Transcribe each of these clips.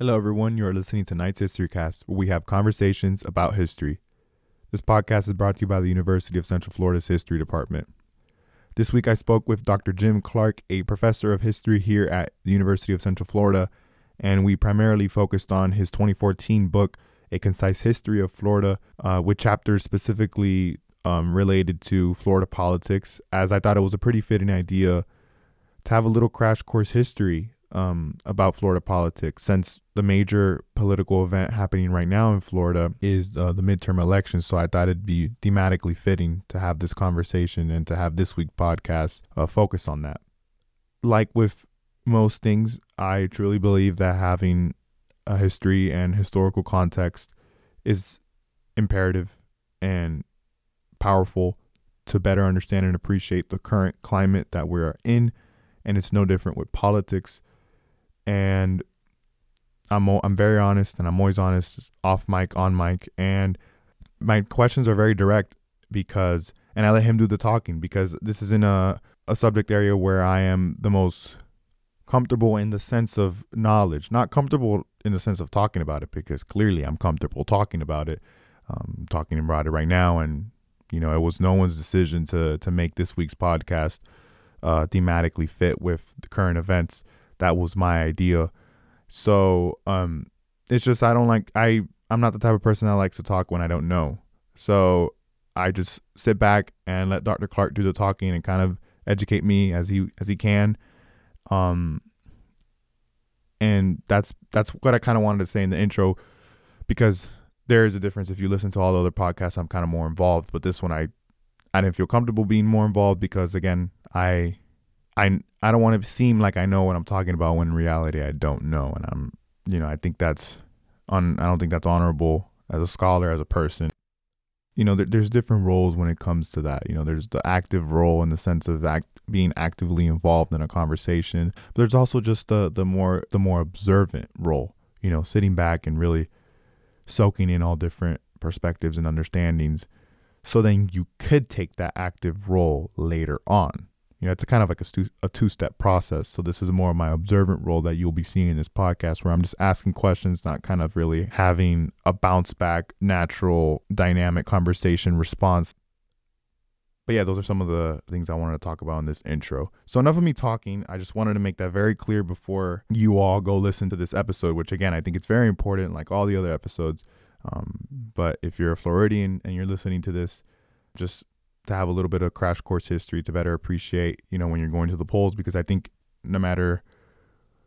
Hello, everyone. You are listening to Knight's History Cast, where we have conversations about history. This podcast is brought to you by the University of Central Florida's History Department. This week, I spoke with Dr. Jim Clark, a professor of history here at the University of Central Florida, and we primarily focused on his 2014 book, A Concise History of Florida, uh, with chapters specifically um, related to Florida politics, as I thought it was a pretty fitting idea to have a little crash course history um, about Florida politics since the major political event happening right now in Florida is uh, the midterm elections. So I thought it'd be thematically fitting to have this conversation and to have this week podcast uh, focus on that. Like with most things, I truly believe that having a history and historical context is imperative and powerful to better understand and appreciate the current climate that we're in. And it's no different with politics and I'm I'm very honest and I'm always honest off mic on mic and my questions are very direct because and I let him do the talking because this is in a a subject area where I am the most comfortable in the sense of knowledge, not comfortable in the sense of talking about it because clearly I'm comfortable talking about it. Um, talking about it right now, and you know, it was no one's decision to to make this week's podcast uh, thematically fit with the current events that was my idea. So um, it's just I don't like I I'm not the type of person that likes to talk when I don't know. So I just sit back and let Dr. Clark do the talking and kind of educate me as he as he can. Um, and that's that's what I kind of wanted to say in the intro because there is a difference if you listen to all the other podcasts I'm kind of more involved but this one I I didn't feel comfortable being more involved because again I I I don't want to seem like I know what I'm talking about when in reality I don't know, and I'm you know I think that's on I don't think that's honorable as a scholar as a person. You know, there, there's different roles when it comes to that. You know, there's the active role in the sense of act, being actively involved in a conversation, but there's also just the the more the more observant role. You know, sitting back and really soaking in all different perspectives and understandings, so then you could take that active role later on you know, it's kind of like a, stu- a two step process. So this is more of my observant role that you'll be seeing in this podcast where I'm just asking questions, not kind of really having a bounce back, natural, dynamic conversation response. But yeah, those are some of the things I wanted to talk about in this intro. So enough of me talking. I just wanted to make that very clear before you all go listen to this episode, which again, I think it's very important, like all the other episodes. Um, but if you're a Floridian and you're listening to this, just to have a little bit of crash course history to better appreciate, you know, when you're going to the polls, because I think no matter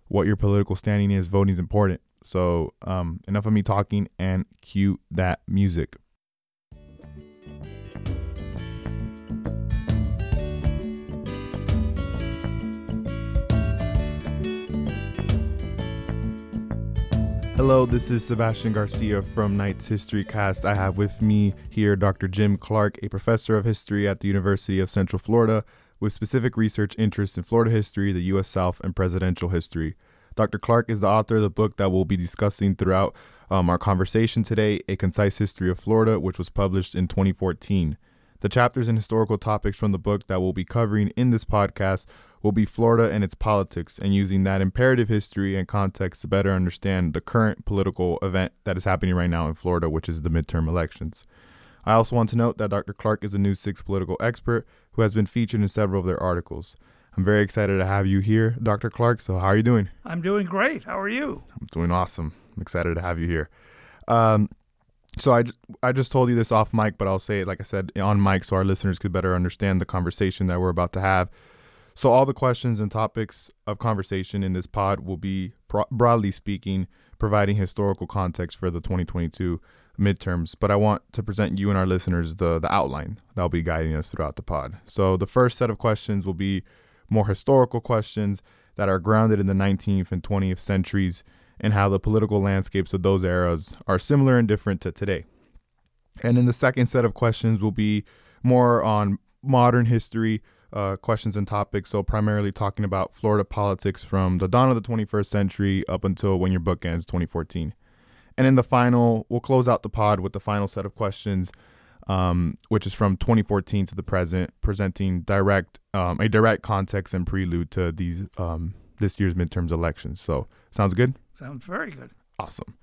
what your political standing is, voting is important. So, um, enough of me talking and cue that music. Hello, this is Sebastian Garcia from Knight's History Cast. I have with me here Dr. Jim Clark, a professor of history at the University of Central Florida with specific research interests in Florida history, the U.S. South, and presidential history. Dr. Clark is the author of the book that we'll be discussing throughout um, our conversation today, A Concise History of Florida, which was published in 2014. The chapters and historical topics from the book that we'll be covering in this podcast will be Florida and its politics, and using that imperative history and context to better understand the current political event that is happening right now in Florida, which is the midterm elections. I also want to note that Dr. Clark is a News 6 political expert who has been featured in several of their articles. I'm very excited to have you here, Dr. Clark. So, how are you doing? I'm doing great. How are you? I'm doing awesome. I'm excited to have you here. Um, so I, I just told you this off mic, but I'll say it like I said on mic so our listeners could better understand the conversation that we're about to have. So, all the questions and topics of conversation in this pod will be, pro- broadly speaking, providing historical context for the 2022 midterms. But I want to present you and our listeners the, the outline that'll be guiding us throughout the pod. So, the first set of questions will be more historical questions that are grounded in the 19th and 20th centuries and how the political landscapes of those eras are similar and different to today. And then the second set of questions will be more on modern history uh, questions and topics. So, primarily talking about Florida politics from the dawn of the 21st century up until when your book ends, 2014. And in the final, we'll close out the pod with the final set of questions, um, which is from 2014 to the present, presenting direct um, a direct context and prelude to these um, this year's midterms elections. So, sounds good. Sounds very good. Awesome.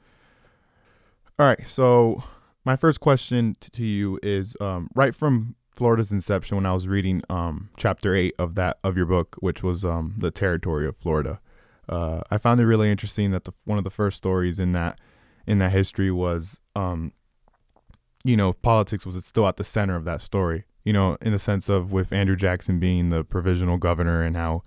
All right. So, my first question to you is um, right from Florida's inception when I was reading um, chapter eight of that of your book, which was um, the territory of Florida. Uh, I found it really interesting that the one of the first stories in that in that history was, um, you know, politics was still at the center of that story. You know, in the sense of with Andrew Jackson being the provisional governor and how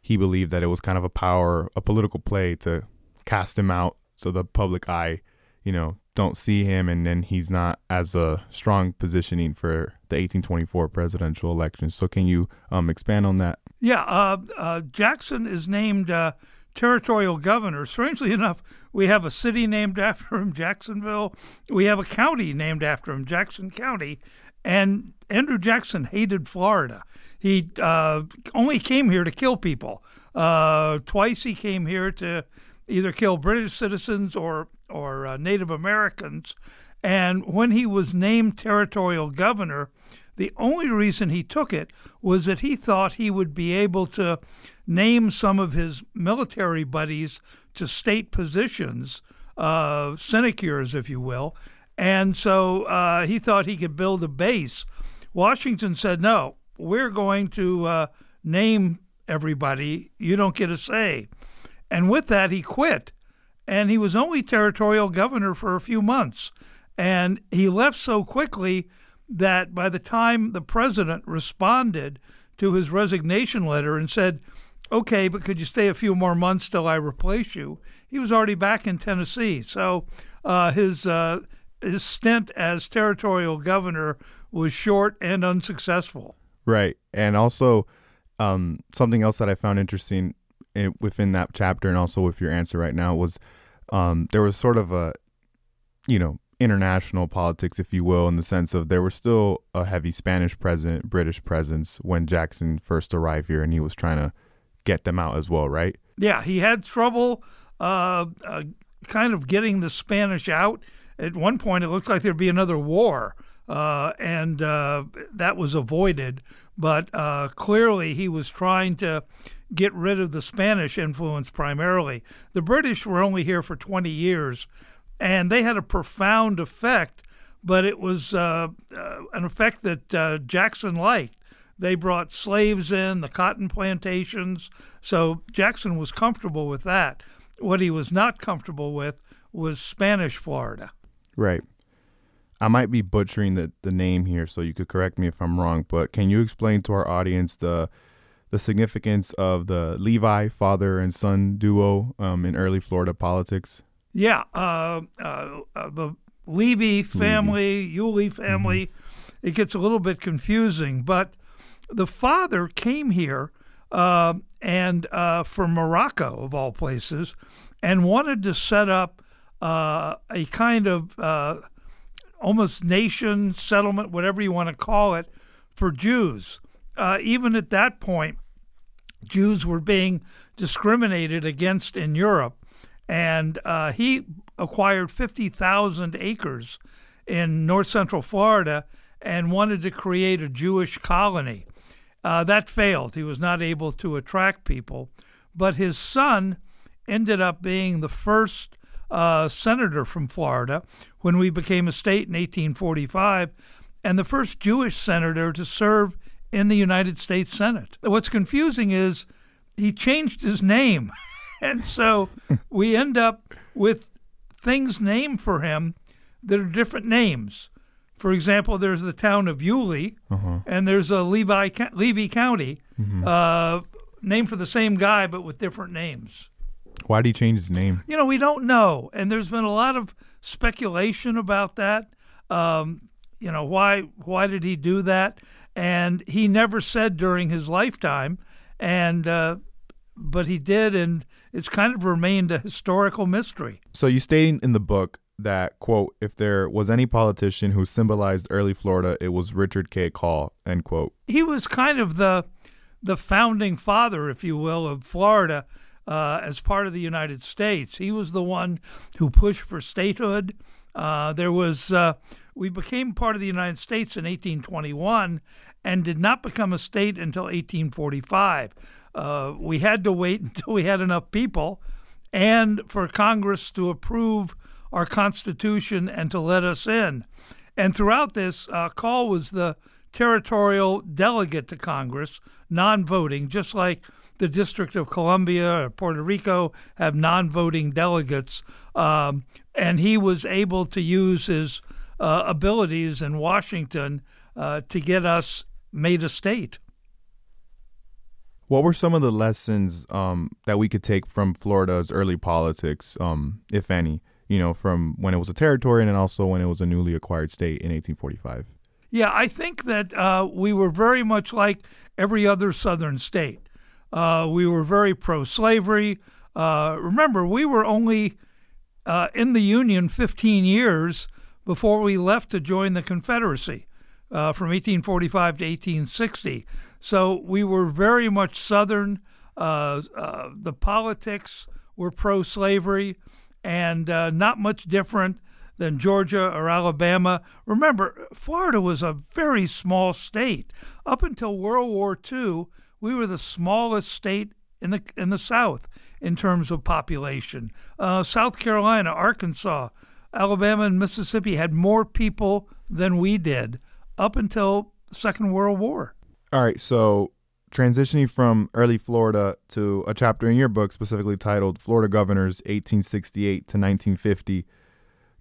he believed that it was kind of a power, a political play to cast him out so the public eye, you know, don't see him and then he's not as a strong positioning for the 1824 presidential election. So can you um, expand on that? Yeah, uh, uh, Jackson is named uh, territorial governor. Strangely enough, we have a city named after him, Jacksonville. We have a county named after him, Jackson County. And Andrew Jackson hated Florida. He uh, only came here to kill people. Uh, twice he came here to either kill British citizens or or uh, Native Americans. And when he was named territorial governor, the only reason he took it was that he thought he would be able to name some of his military buddies to state positions, uh, sinecures, if you will. And so uh, he thought he could build a base. Washington said, no, we're going to uh, name everybody. You don't get a say. And with that, he quit. And he was only territorial governor for a few months. And he left so quickly that by the time the president responded to his resignation letter and said, okay, but could you stay a few more months till I replace you? He was already back in Tennessee. So uh, his, uh, his stint as territorial governor was short and unsuccessful. Right. And also, um, something else that I found interesting in, within that chapter and also with your answer right now was um, there was sort of a, you know, international politics, if you will, in the sense of there was still a heavy Spanish presence, British presence when Jackson first arrived here and he was trying to get them out as well, right? Yeah, he had trouble uh, uh, kind of getting the Spanish out. At one point, it looked like there'd be another war, uh, and uh, that was avoided. But uh, clearly, he was trying to get rid of the Spanish influence primarily. The British were only here for 20 years, and they had a profound effect, but it was uh, an effect that Jackson liked. They brought slaves in, the cotton plantations. So Jackson was comfortable with that. What he was not comfortable with was Spanish Florida. Right. I might be butchering the, the name here, so you could correct me if I'm wrong, but can you explain to our audience the the significance of the Levi father and son duo um, in early Florida politics? Yeah, uh, uh, uh, the Levy family, Levy. Yulee family, mm-hmm. it gets a little bit confusing, but the father came here uh, and uh, from Morocco, of all places, and wanted to set up uh, a kind of uh, almost nation settlement, whatever you want to call it, for Jews. Uh, even at that point, Jews were being discriminated against in Europe, and uh, he acquired 50,000 acres in north central Florida and wanted to create a Jewish colony. Uh, that failed. He was not able to attract people. But his son ended up being the first uh, senator from Florida when we became a state in 1845, and the first Jewish senator to serve in the United States Senate. What's confusing is he changed his name. and so we end up with things named for him that are different names. For example, there's the town of Yulee, uh-huh. and there's a Levi Levy County, mm-hmm. uh, named for the same guy but with different names. Why did he change his name? You know, we don't know, and there's been a lot of speculation about that. Um, you know, why why did he do that? And he never said during his lifetime, and uh, but he did, and it's kind of remained a historical mystery. So you state in the book that quote if there was any politician who symbolized early Florida, it was Richard K. Call end quote. He was kind of the the founding father, if you will, of Florida uh, as part of the United States. He was the one who pushed for statehood. Uh, there was uh, we became part of the United States in 1821 and did not become a state until 1845. Uh, we had to wait until we had enough people and for Congress to approve our Constitution and to let us in. And throughout this, uh, Call was the territorial delegate to Congress, non voting, just like the District of Columbia or Puerto Rico have non voting delegates. Um, and he was able to use his uh, abilities in Washington uh, to get us made a state. What were some of the lessons um, that we could take from Florida's early politics, um, if any? You know, from when it was a territory and then also when it was a newly acquired state in 1845. Yeah, I think that uh, we were very much like every other southern state. Uh, we were very pro slavery. Uh, remember, we were only uh, in the Union 15 years before we left to join the Confederacy uh, from 1845 to 1860. So we were very much Southern. Uh, the politics were pro slavery and not much different than Georgia or Alabama. Remember, Florida was a very small state. Up until World War II, we were the smallest state in the in the South in terms of population. Uh, South Carolina, Arkansas, Alabama, and Mississippi had more people than we did up until Second World War. All right, so transitioning from early Florida to a chapter in your book specifically titled Florida Governors 1868 to 1950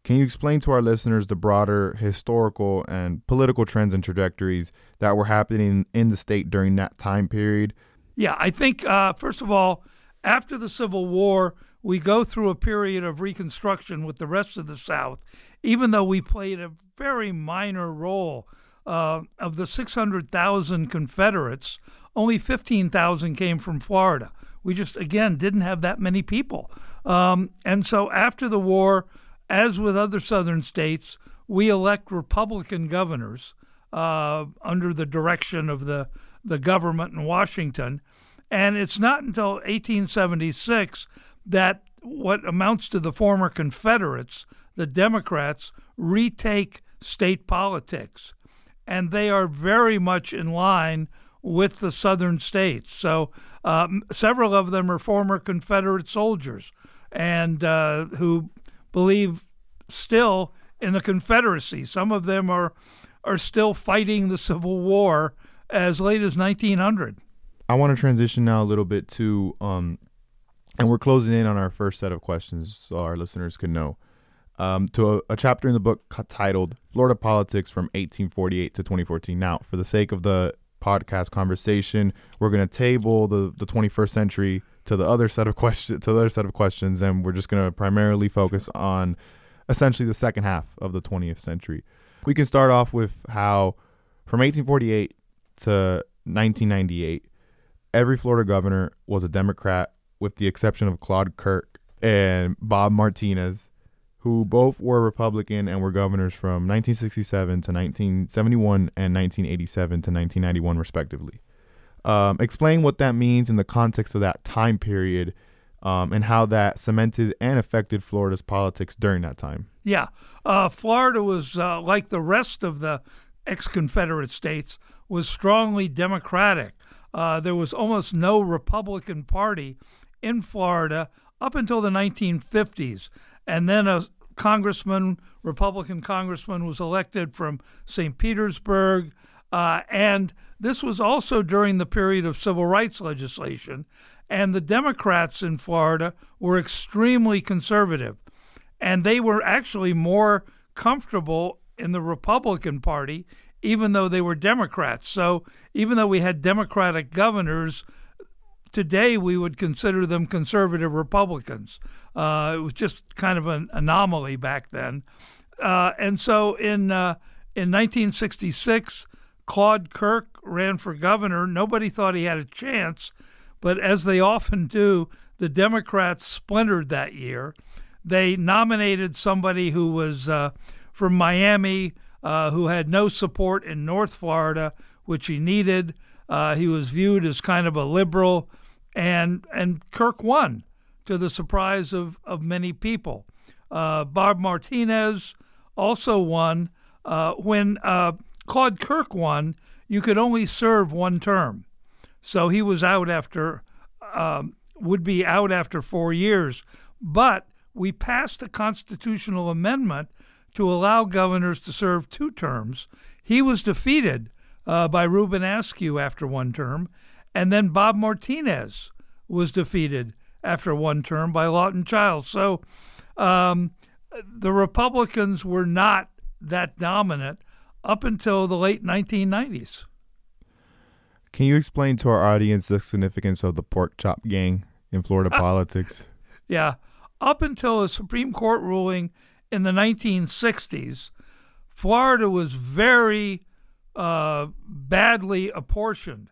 can you explain to our listeners the broader historical and political trends and trajectories that were happening in the state during that time period? Yeah, I think, uh, first of all, after the Civil War, we go through a period of reconstruction with the rest of the South, even though we played a very minor role. Uh, of the 600,000 Confederates, only 15,000 came from Florida. We just, again, didn't have that many people. Um, and so after the war, as with other southern states, we elect Republican governors uh, under the direction of the, the government in Washington. And it's not until 1876 that what amounts to the former Confederates, the Democrats, retake state politics. And they are very much in line with the southern states. So um, several of them are former Confederate soldiers and uh, who believe still in the Confederacy. Some of them are are still fighting the Civil War as late as 1900. I want to transition now a little bit to, um, and we're closing in on our first set of questions so our listeners can know. Um, to a, a, chapter in the book titled Florida Politics from 1848 to 2014. Now, for the sake of the podcast conversation, we're going to table the, the 21st century to the other set of questions to the other set of questions, and we're just going to primarily focus on essentially the second half of the 20th century. We can start off with how from 1848 to 1998, every Florida governor was a Democrat, with the exception of Claude Kirk and Bob Martinez, who both were Republican and were governors from 1967 to 1971 and 1987 to 1991, respectively. Um, explain what that means in the context of that time period um, and how that cemented and affected Florida's politics during that time. Yeah. Uh, Florida was, uh, like the rest of the ex Confederate states, was strongly Democratic. Uh, there was almost no Republican Party in Florida up until the 1950s. And then a congressman, Republican congressman, was elected from St. Petersburg. Uh, and this was also during the period of civil rights legislation and the Democrats in Florida were extremely conservative. And they were actually more comfortable in the Republican Party, even though they were Democrats. So even though we had Democratic governors, today we would consider them conservative Republicans. Uh, it was just kind of an anomaly back then. Uh, and so in uh, in 1966, Claude Kirk ran for governor. Nobody thought he had a chance but as they often do, the Democrats splintered that year. They nominated somebody who was uh, from Miami, uh, who had no support in North Florida, which he needed. Uh, he was viewed as kind of a liberal, and and Kirk won, to the surprise of of many people. Uh, Bob Martinez also won. Uh, when uh, Claude Kirk won, you could only serve one term. So he was out after um, would be out after four years. But we passed a constitutional amendment to allow governors to serve two terms. He was defeated uh, by Reuben Askew after one term, and then Bob Martinez was defeated after one term by Lawton Chiles. So um, the Republicans were not that dominant up until the late 1990s. Can you explain to our audience the significance of the pork chop gang in Florida politics? Yeah. Up until a Supreme Court ruling in the 1960s, Florida was very uh, badly apportioned.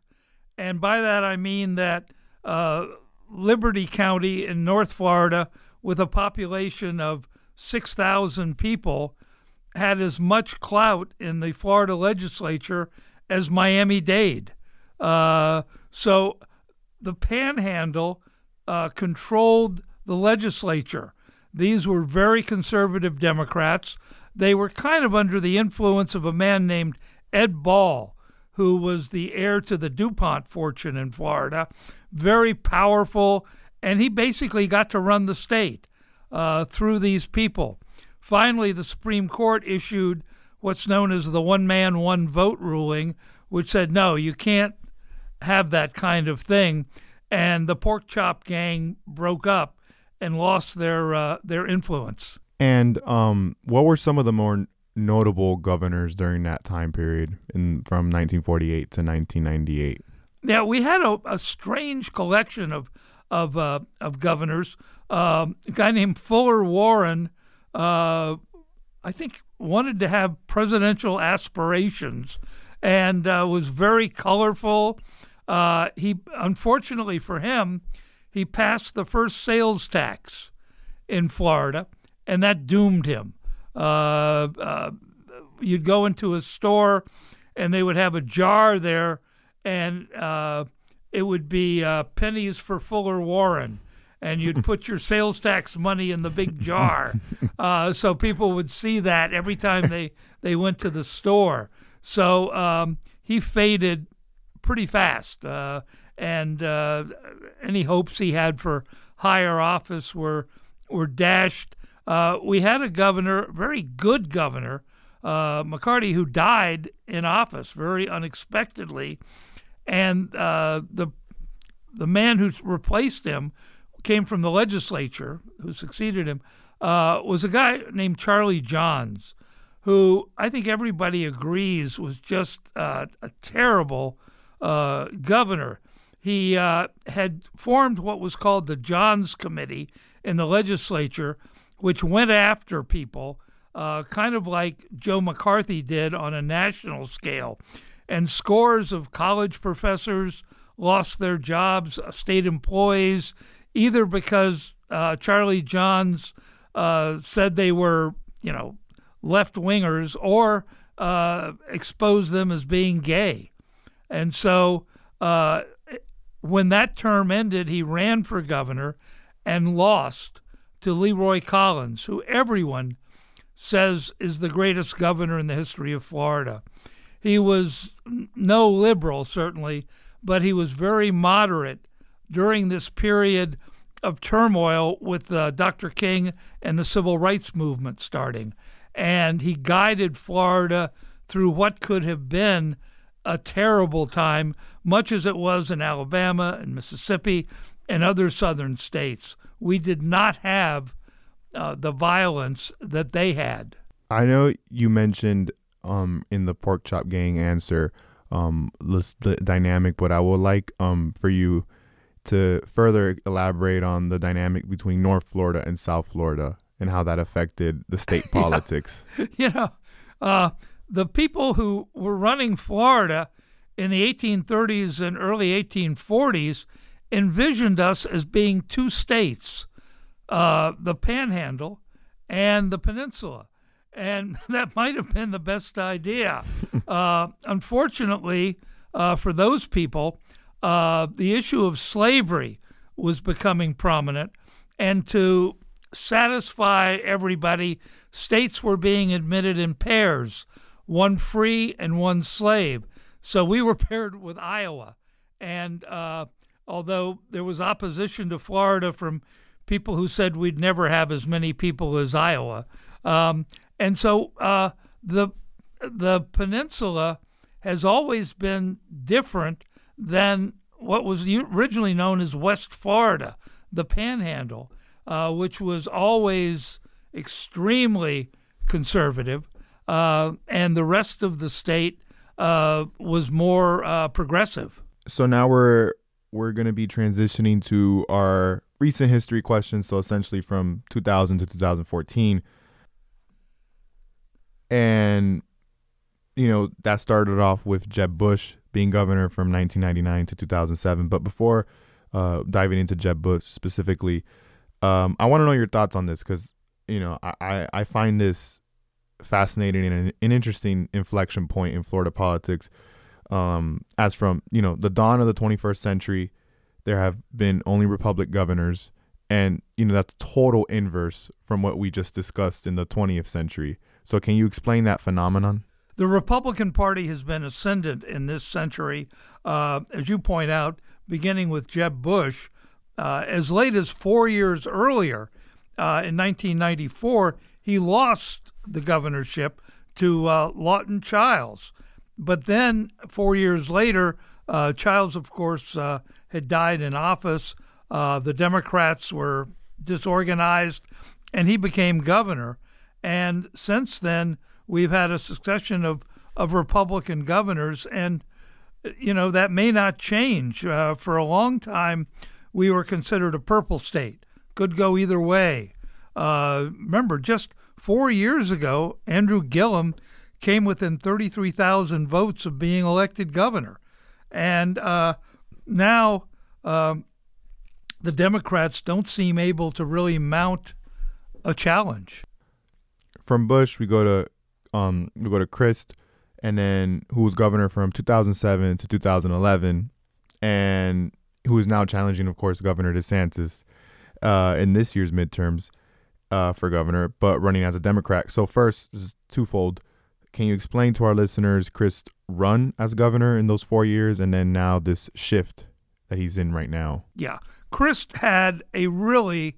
And by that I mean that uh, Liberty County in North Florida, with a population of 6,000 people, had as much clout in the Florida legislature as Miami Dade. Uh, so the panhandle uh, controlled the legislature. These were very conservative Democrats. They were kind of under the influence of a man named Ed Ball, who was the heir to the DuPont fortune in Florida, very powerful, and he basically got to run the state uh, through these people. Finally, the Supreme Court issued what's known as the one man, one vote ruling, which said, no, you can't have that kind of thing. And the pork chop gang broke up and lost their uh, their influence. And um, what were some of the more notable governors during that time period, in from 1948 to 1998? Yeah, we had a, a strange collection of of uh, of governors. Uh, a guy named Fuller Warren, uh, I think, wanted to have presidential aspirations and uh, was very colorful uh, he unfortunately for him, he passed the first sales tax in Florida, and that doomed him. Uh, uh, you'd go into a store, and they would have a jar there, and uh, it would be uh, pennies for Fuller Warren. And you'd put your sales tax money in the big jar, uh, so people would see that every time they, they went to the store. So um, he faded pretty fast, uh, and uh, any hopes he had for higher office were were dashed. Uh, we had a governor, very good governor, uh, McCarty, who died in office very unexpectedly, and uh, the the man who replaced him came from the legislature, who succeeded him, uh, was a guy named Charlie Johns, who I think everybody agrees was just uh, a terrible uh, governor. He uh, had formed what was called the Johns Committee in the legislature, which went after people, uh, kind of like Joe McCarthy did on a national scale. And scores of college professors lost their jobs, state employees, either because uh, Charlie Johns uh, said they were, you know, left wingers or exposed them as being gay. And so uh, when that term ended, he ran for governor and lost to Leroy Collins, who everyone says is the greatest governor in the history of Florida. He was no liberal, certainly, but he was very moderate during this period of turmoil with uh, Dr. King and the civil rights movement starting. And he guided Florida through what could have been a terrible time, much as it was in Alabama and Mississippi and other southern states. We did not have uh, the violence that they had. I know you mentioned um, in the pork chop gang answer um, the dynamic, but I would like um, for you to further elaborate on the dynamic between North Florida and South Florida and how that affected the state politics. you know, uh, the people who were running Florida in the 1830s and early 1840s envisioned us as being two states, uh, the Panhandle and the Peninsula. And that might have been the best idea. uh, unfortunately, uh, for those people, uh, the issue of slavery was becoming prominent. And to satisfy everybody, states were being admitted in pairs one free and one slave. So we were paired with Iowa. And uh, although there was opposition to Florida from people who said we'd never have as many people as Iowa. Um, and so uh, the the peninsula has always been different than what was originally known as West Florida, the Panhandle, uh, which was always extremely conservative, uh, and the rest of the state uh, was more uh, progressive. So now we're we're going to be transitioning to our recent history questions. So essentially from 2000 to 2014, and you know that started off with Jeb Bush being governor from 1999 to 2007. But before uh, diving into Jeb Bush specifically, um, I want to know your thoughts on this because you know I, I find this fascinating and an interesting inflection point in Florida politics. Um, as from you know the dawn of the 21st century, there have been only republic governors, and you know that's total inverse from what we just discussed in the 20th century. So, can you explain that phenomenon? The Republican Party has been ascendant in this century, uh, as you point out, beginning with Jeb Bush. Uh, as late as four years earlier, uh, in 1994, he lost the governorship to uh, Lawton Chiles. But then, four years later, uh, Chiles, of course, uh, had died in office. The Democrats were disorganized, and he became governor. And since then, we've had a succession of, of Republican governors, and you know that may not change. Uh, for a long time, we were considered a purple state. Could go either way. Uh, remember, just four years ago, Andrew Gillum came within 33,000 votes of being elected governor. And uh, now um, the Democrats don't seem able to really mount a challenge. From Bush, we go to um, we go to Crist, and then who was governor from 2007 to 2011, and who is now challenging, of course, Governor DeSantis uh, in this year's midterms uh, for governor, but running as a Democrat. So first, this is twofold. Can you explain to our listeners Crist run as governor in those four years, and then now this shift that he's in right now? Yeah, Crist had a really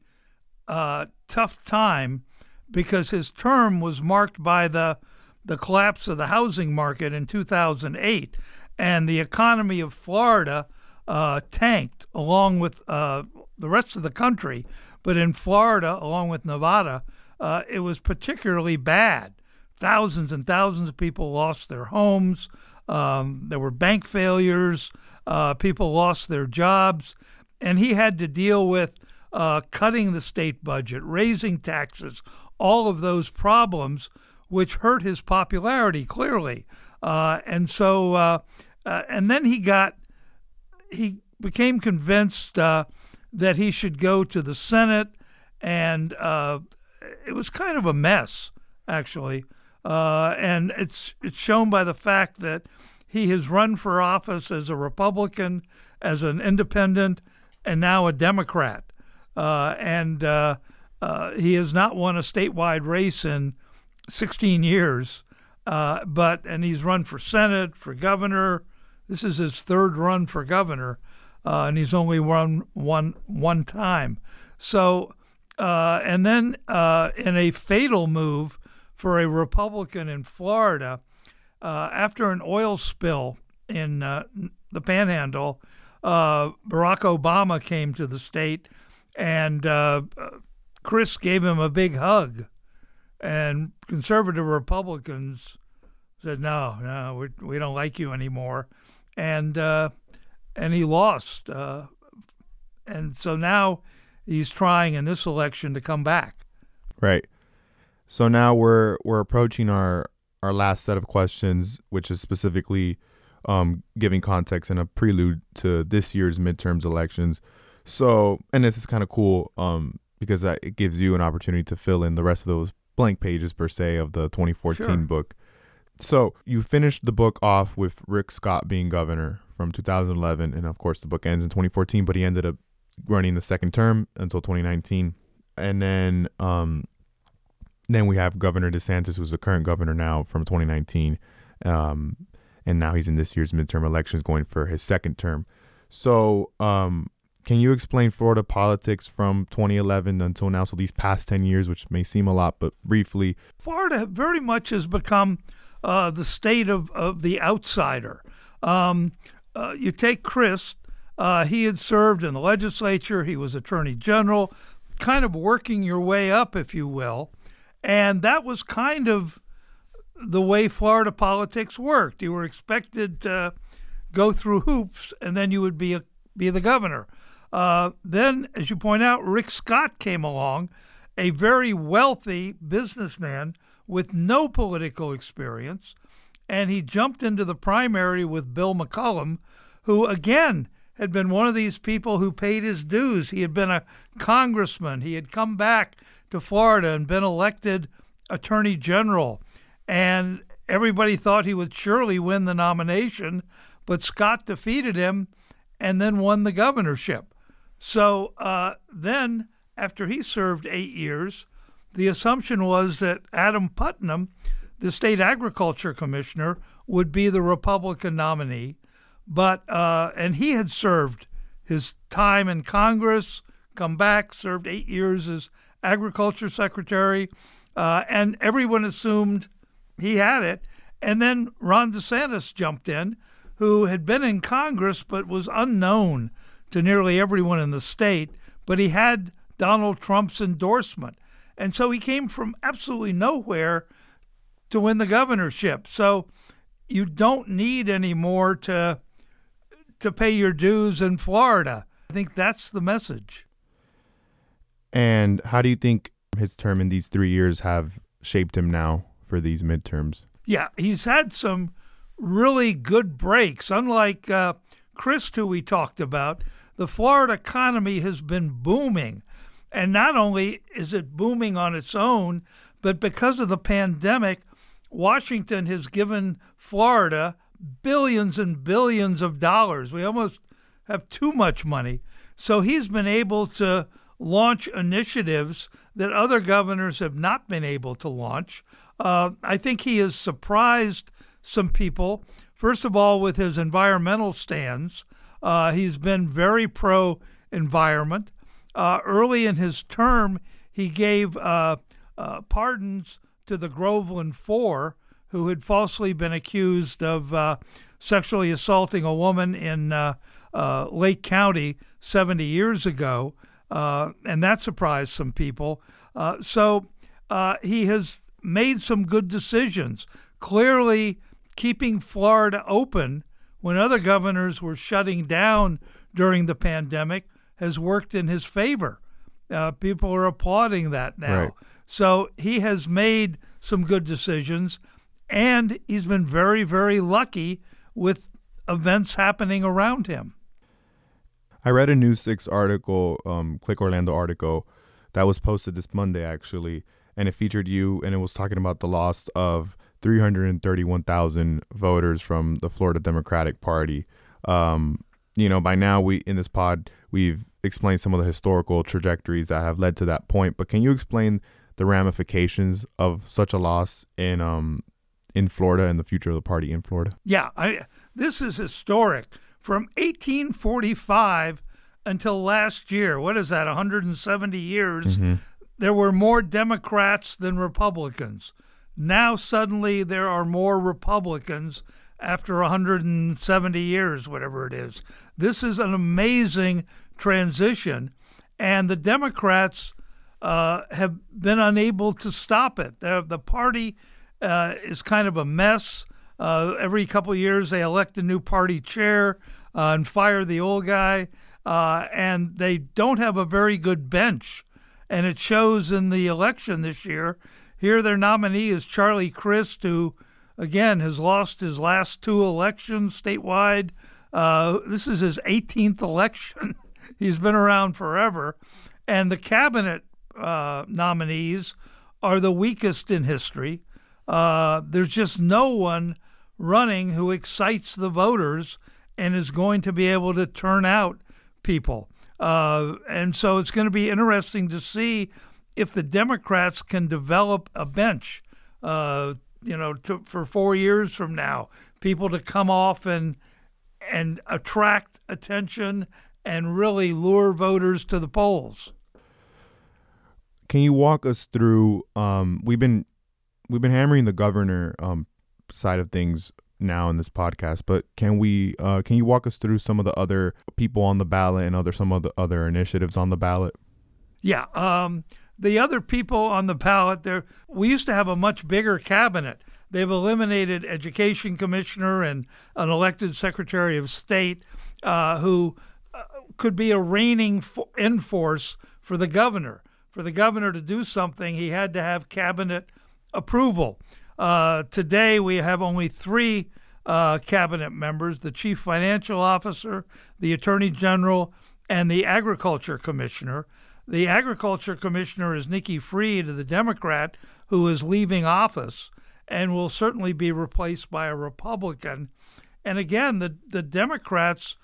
uh, tough time because his term was marked by the the collapse of the housing market in 2008, and the economy of Florida uh, tanked along with uh, the rest of the country but in Florida, along with Nevada, uh, it was particularly bad. Thousands and thousands of people lost their homes. Um, there were bank failures. Uh, people lost their jobs. And he had to deal with uh, cutting the state budget, raising taxes, all of those problems, which hurt his popularity clearly. Uh, and so, uh, uh, and then he got, he became convinced that he should go to the Senate, and uh, it was kind of a mess, actually. Uh, and it's it's shown by the fact that he has run for office as a Republican, as an independent, and now a Democrat. Uh, and uh, he has not won a statewide race in 16 years. Uh, but and he's run for Senate, for governor. This is his third run for governor uh, and he's only run one one time. So, uh, and then uh, in a fatal move for a Republican in Florida, uh, after an oil spill in the Panhandle, Barack Obama came to the state, and Crist gave him a big hug, and conservative Republicans said, "No, no, we, we don't like you anymore," and and he lost. Uh, and so now he's trying in this election to come back. Right. So now we're we're approaching our our last set of questions, which is specifically um, giving context and a prelude to this year's midterms elections. So, and this is kind of cool um, because it gives you an opportunity to fill in the rest of those blank pages per se of the 2014 sure. book. So you finished the book off with Rick Scott being governor from 2011, and of course the book ends in 2014. But he ended up running the second term until 2019, and then um, then we have Governor DeSantis, who's the current governor now from 2019, um, and now he's in this year's midterm elections, going for his second term. So, um, can you explain Florida politics from 2011 until now? So these past 10 years, which may seem a lot, but briefly. Florida very much has become uh, the state of, of the outsider. Um, uh, you take Crist, uh, he had served in the legislature, he was attorney general, kind of working your way up, if you will. And that was kind of the way Florida politics worked. You were expected to go through hoops, and then you would be a, be the governor. Uh, then, as you point out, Rick Scott came along, a very wealthy businessman with no political experience, and he jumped into the primary with Bill McCollum, who again had been one of these people who paid his dues. He had been a congressman. He had come back to Florida and been elected attorney general. And everybody thought he would surely win the nomination, but Scott defeated him and then won the governorship. So uh, then, after he served eight years, the assumption was that Adam Putnam, the state agriculture commissioner, would be the Republican nominee. But uh, and he had served his time in Congress, come back, served eight years as agriculture secretary, uh, and everyone assumed he had it. And then Ron DeSantis jumped in, who had been in Congress but was unknown to nearly everyone in the state, but he had Donald Trump's endorsement. And so he came from absolutely nowhere to win the governorship. So you don't need any more to to pay your dues in Florida. I think that's the message. And how do you think his term in these three years have shaped him now for these midterms? Yeah, he's had some really good breaks. Unlike uh, Crist, who we talked about, the Florida economy has been booming. And not only is it booming on its own, but because of the pandemic, Washington has given Florida billions and billions of dollars. We almost have too much money. So he's been able to launch initiatives that other governors have not been able to launch. Uh, I think he has surprised some people. First of all, with his environmental stands, uh, he's been very pro environment. Uh, early in his term, he gave uh, uh, pardons to the Groveland Four, who had falsely been accused of uh, sexually assaulting a woman in Lake County 70 years ago. and that surprised some people. so he has made some good decisions. Clearly, keeping Florida open when other governors were shutting down during the pandemic has worked in his favor. Uh, people are applauding that now. Right. So he has made some good decisions, and he's been very, very lucky with events happening around him. I read a News 6 article, um, Click Orlando article, that was posted this Monday, actually, and it featured you, and it was talking about the loss of 331,000 voters from the Florida Democratic Party. Um, you know, by now we in this pod we've explained some of the historical trajectories that have led to that point. But can you explain the ramifications of such a loss in um in Florida and the future of the party in Florida? Yeah, I, this is historic. From 1845 until last year, what is that? 170 years. Mm-hmm. There were more Democrats than Republicans. Now suddenly there are more Republicans after 170 years, whatever it is. This is an amazing transition, and the Democrats uh, have been unable to stop it. The, the party uh, is kind of a mess. Uh, every couple of years, they elect a new party chair uh, and fire the old guy, uh, and they don't have a very good bench. And it shows in the election this year here, their nominee is Charlie Crist, who, again, has lost his last two elections statewide. Uh, this is his 18th election. He's been around forever. And the cabinet uh, nominees are the weakest in history. Uh, there's just no one running who excites the voters and is going to be able to turn out people. Uh, and so it's going to be interesting to see if the Democrats can develop a bench, uh, you know, to, for four years from now, people to come off and and attract attention and really lure voters to the polls. Can you walk us through? Um, we've been we've been hammering the governor um, side of things now in this podcast, but can we uh, can you walk us through some of the other people on the ballot and other some of the other initiatives on the ballot? Yeah, um, the other people on the ballot there. We used to have a much bigger cabinet. They've eliminated education commissioner and an elected secretary of state uh, who uh, could be a reigning fo- for the governor. For the governor to do something, he had to have cabinet approval. Uh, today, we have only three uh, cabinet members the chief financial officer, the attorney general, and the agriculture commissioner. The agriculture commissioner is Nikki Fried, the Democrat, who is leaving office and will certainly be replaced by a Republican. And again, the, the Democrats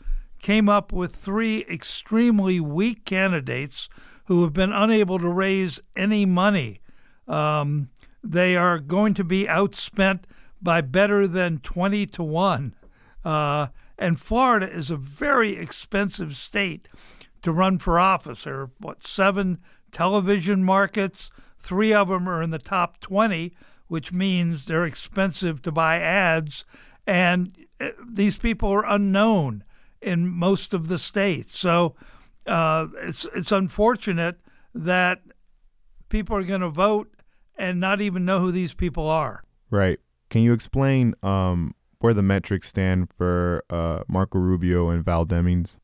came up with three extremely weak candidates who have been unable to raise any money. Um, they are going to be outspent by better than 20 to 1. Uh, and Florida is a very expensive state to run for office. There are, what, seven television markets? Three of them are in the top 20, which means they're expensive to buy ads. And uh, these people are unknown in most of the states. So uh, it's, it's unfortunate that people are going to vote and not even know who these people are. Right. Can you explain um, where the metrics stand for uh, Marco Rubio and Val Demings?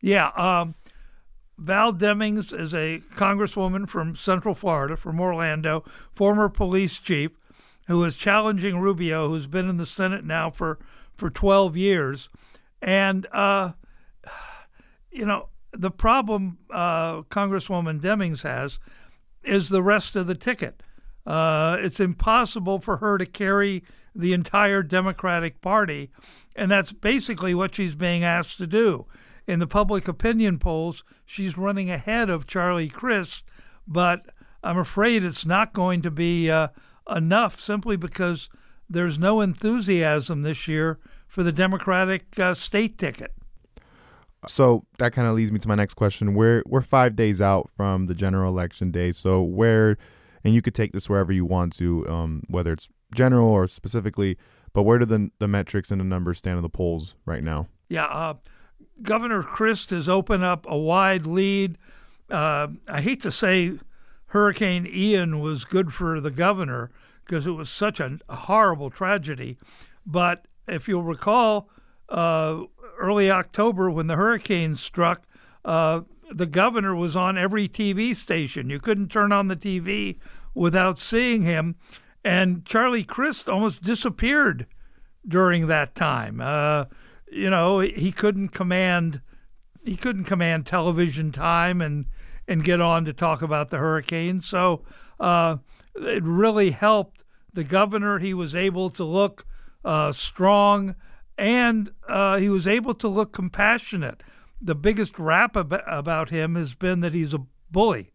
Yeah. Um, Val Demings is a congresswoman from Central Florida, from Orlando, former police chief, who is challenging Rubio, who's been in the Senate now for, for 12 years. And, uh, you know, the problem uh, Congresswoman Demings has is the rest of the ticket. Uh, it's impossible for her to carry the entire Democratic Party, and that's basically what she's being asked to do. In the public opinion polls, she's running ahead of Charlie Crist, but I'm afraid it's not going to be uh, enough simply because there's no enthusiasm this year for the Democratic uh, state ticket. So that kind of leads me to my next question. We're we're five days out from the general election day. So where and you could take this wherever you want to, um, whether it's general or specifically. But where do the the metrics and the numbers stand in the polls right now? Yeah, uh, Governor Crist has opened up a wide lead. Uh, I hate to say Hurricane Ian was good for the governor because it was such a, a horrible tragedy. But if you'll recall, uh, early October when the hurricane struck, uh, the governor was on every TV station. You couldn't turn on the TV without seeing him. And Charlie Crist almost disappeared during that time. Uh, you know, he couldn't command he couldn't command television time and and get on to talk about the hurricane. So uh, it really helped the governor. He was able to look uh, strong and uh, he was able to look compassionate the biggest rap ab- about him has been that he's a bully,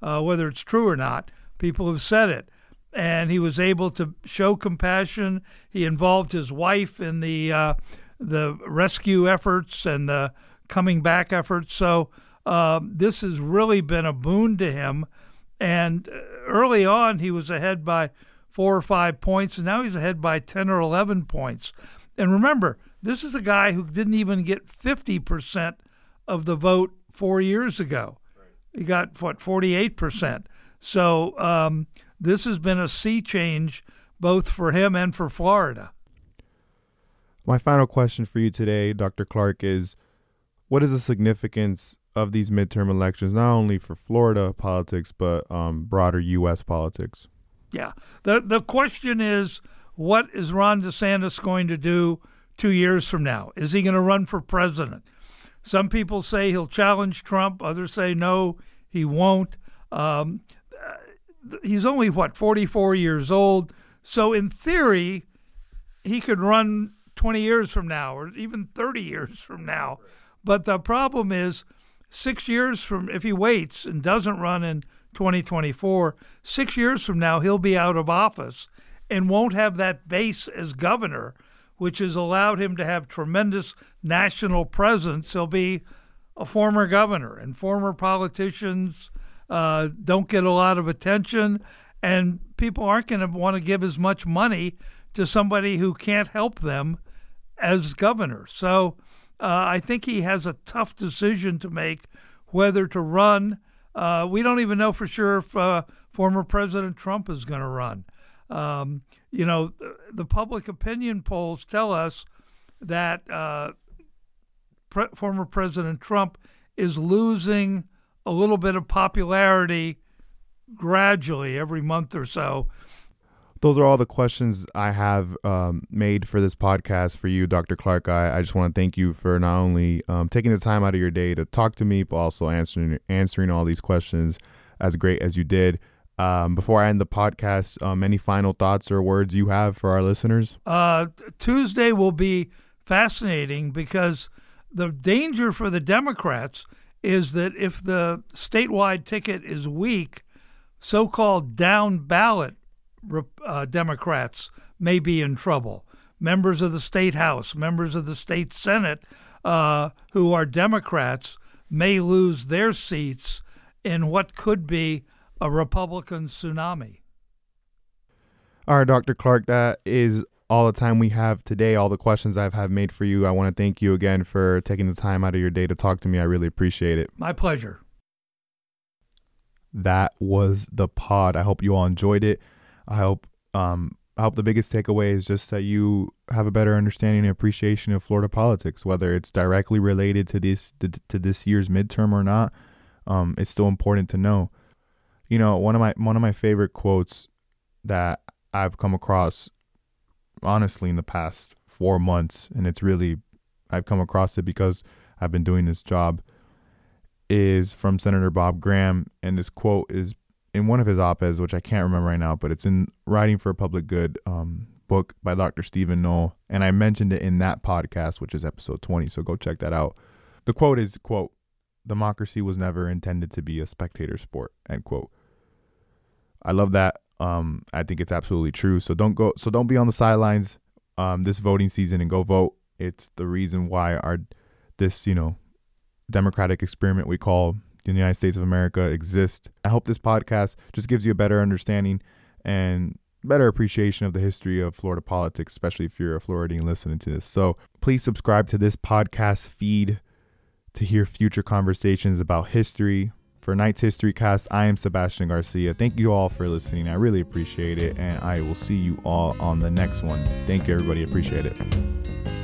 uh, whether it's true or not. People have said it. And he was able to show compassion. He involved his wife in the uh, the rescue efforts and the coming back efforts. So uh, this has really been a boon to him. And early on, he was ahead by four or five points, and now he's ahead by 10 or 11 points. And remember, this is a guy who didn't even get 50% of the vote four years ago. He got, what, 48%. So um, this has been a sea change both for him and for Florida. My final question for you today, Dr. Clark, is what is the significance of these midterm elections, not only for Florida politics, but um, broader U.S. politics? Yeah. The, the question is what is Ron DeSantis going to do two years from now? Is he going to run for president? Some people say he'll challenge Trump. Others say no, he won't. Um, he's only, what, 44 years old. So, in theory, he could run 20 years from now or even 30 years from now. But the problem is, six years from, if he waits and doesn't run in 2024, six years from now, he'll be out of office and won't have that base as governor, which has allowed him to have tremendous national presence. He'll be a former governor, and former politicians uh, don't get a lot of attention, and people aren't going to want to give as much money to somebody who can't help them as governor. So uh, I think he has a tough decision to make whether to run. Uh, we don't even know for sure if uh, former President Trump is going to run. Um, you know, the public opinion polls tell us that uh, pre- former President Trump is losing a little bit of popularity gradually every month or so those are all the questions I have um, made for this podcast for you, Dr. Clark. I, I just want to thank you for not only um, taking the time out of your day to talk to me, but also answering answering all these questions as great as you did. Um, before I end the podcast, um, any final thoughts or words you have for our listeners? Uh, Tuesday will be fascinating because the danger for the Democrats is that if the statewide ticket is weak, so called down ballot uh, Democrats may be in trouble. Members of the state House, members of the state Senate uh, who are Democrats may lose their seats in what could be a Republican tsunami. All right, Dr. Clark, that is all the time we have today, all the questions I've have made for you. I want to thank you again for taking the time out of your day to talk to me. I really appreciate it. My pleasure. That was the pod. I hope you all enjoyed it. I hope um, I hope the biggest takeaway is just that you have a better understanding and appreciation of Florida politics, whether it's directly related to this to, to this year's midterm or not. Um, it's still important to know. You know, one of my one of my favorite quotes that I've come across, honestly, in the past four months, and it's really I've come across it because I've been doing this job, is from Senator Bob Graham, and this quote is in one of his op-eds, which I can't remember right now, but it's in Writing for a Public Good um, book by Dr. Stephen Null, and I mentioned it in that podcast, which is episode 20. So go check that out. The quote is quote Democracy was never intended to be a spectator sport. End quote. I love that. Um, I think it's absolutely true. So don't go. So don't be on the sidelines um, this voting season and go vote. It's the reason why our this you know democratic experiment we call in the United States of America exist. I hope this podcast just gives you a better understanding and better appreciation of the history of Florida politics, especially if you're a Floridian listening to this. So please subscribe to this podcast feed to hear future conversations about history. For Knight's History Cast, I am Sebastian Garcia. Thank you all for listening. I really appreciate it, and I will see you all on the next one. Thank you, everybody. Appreciate it.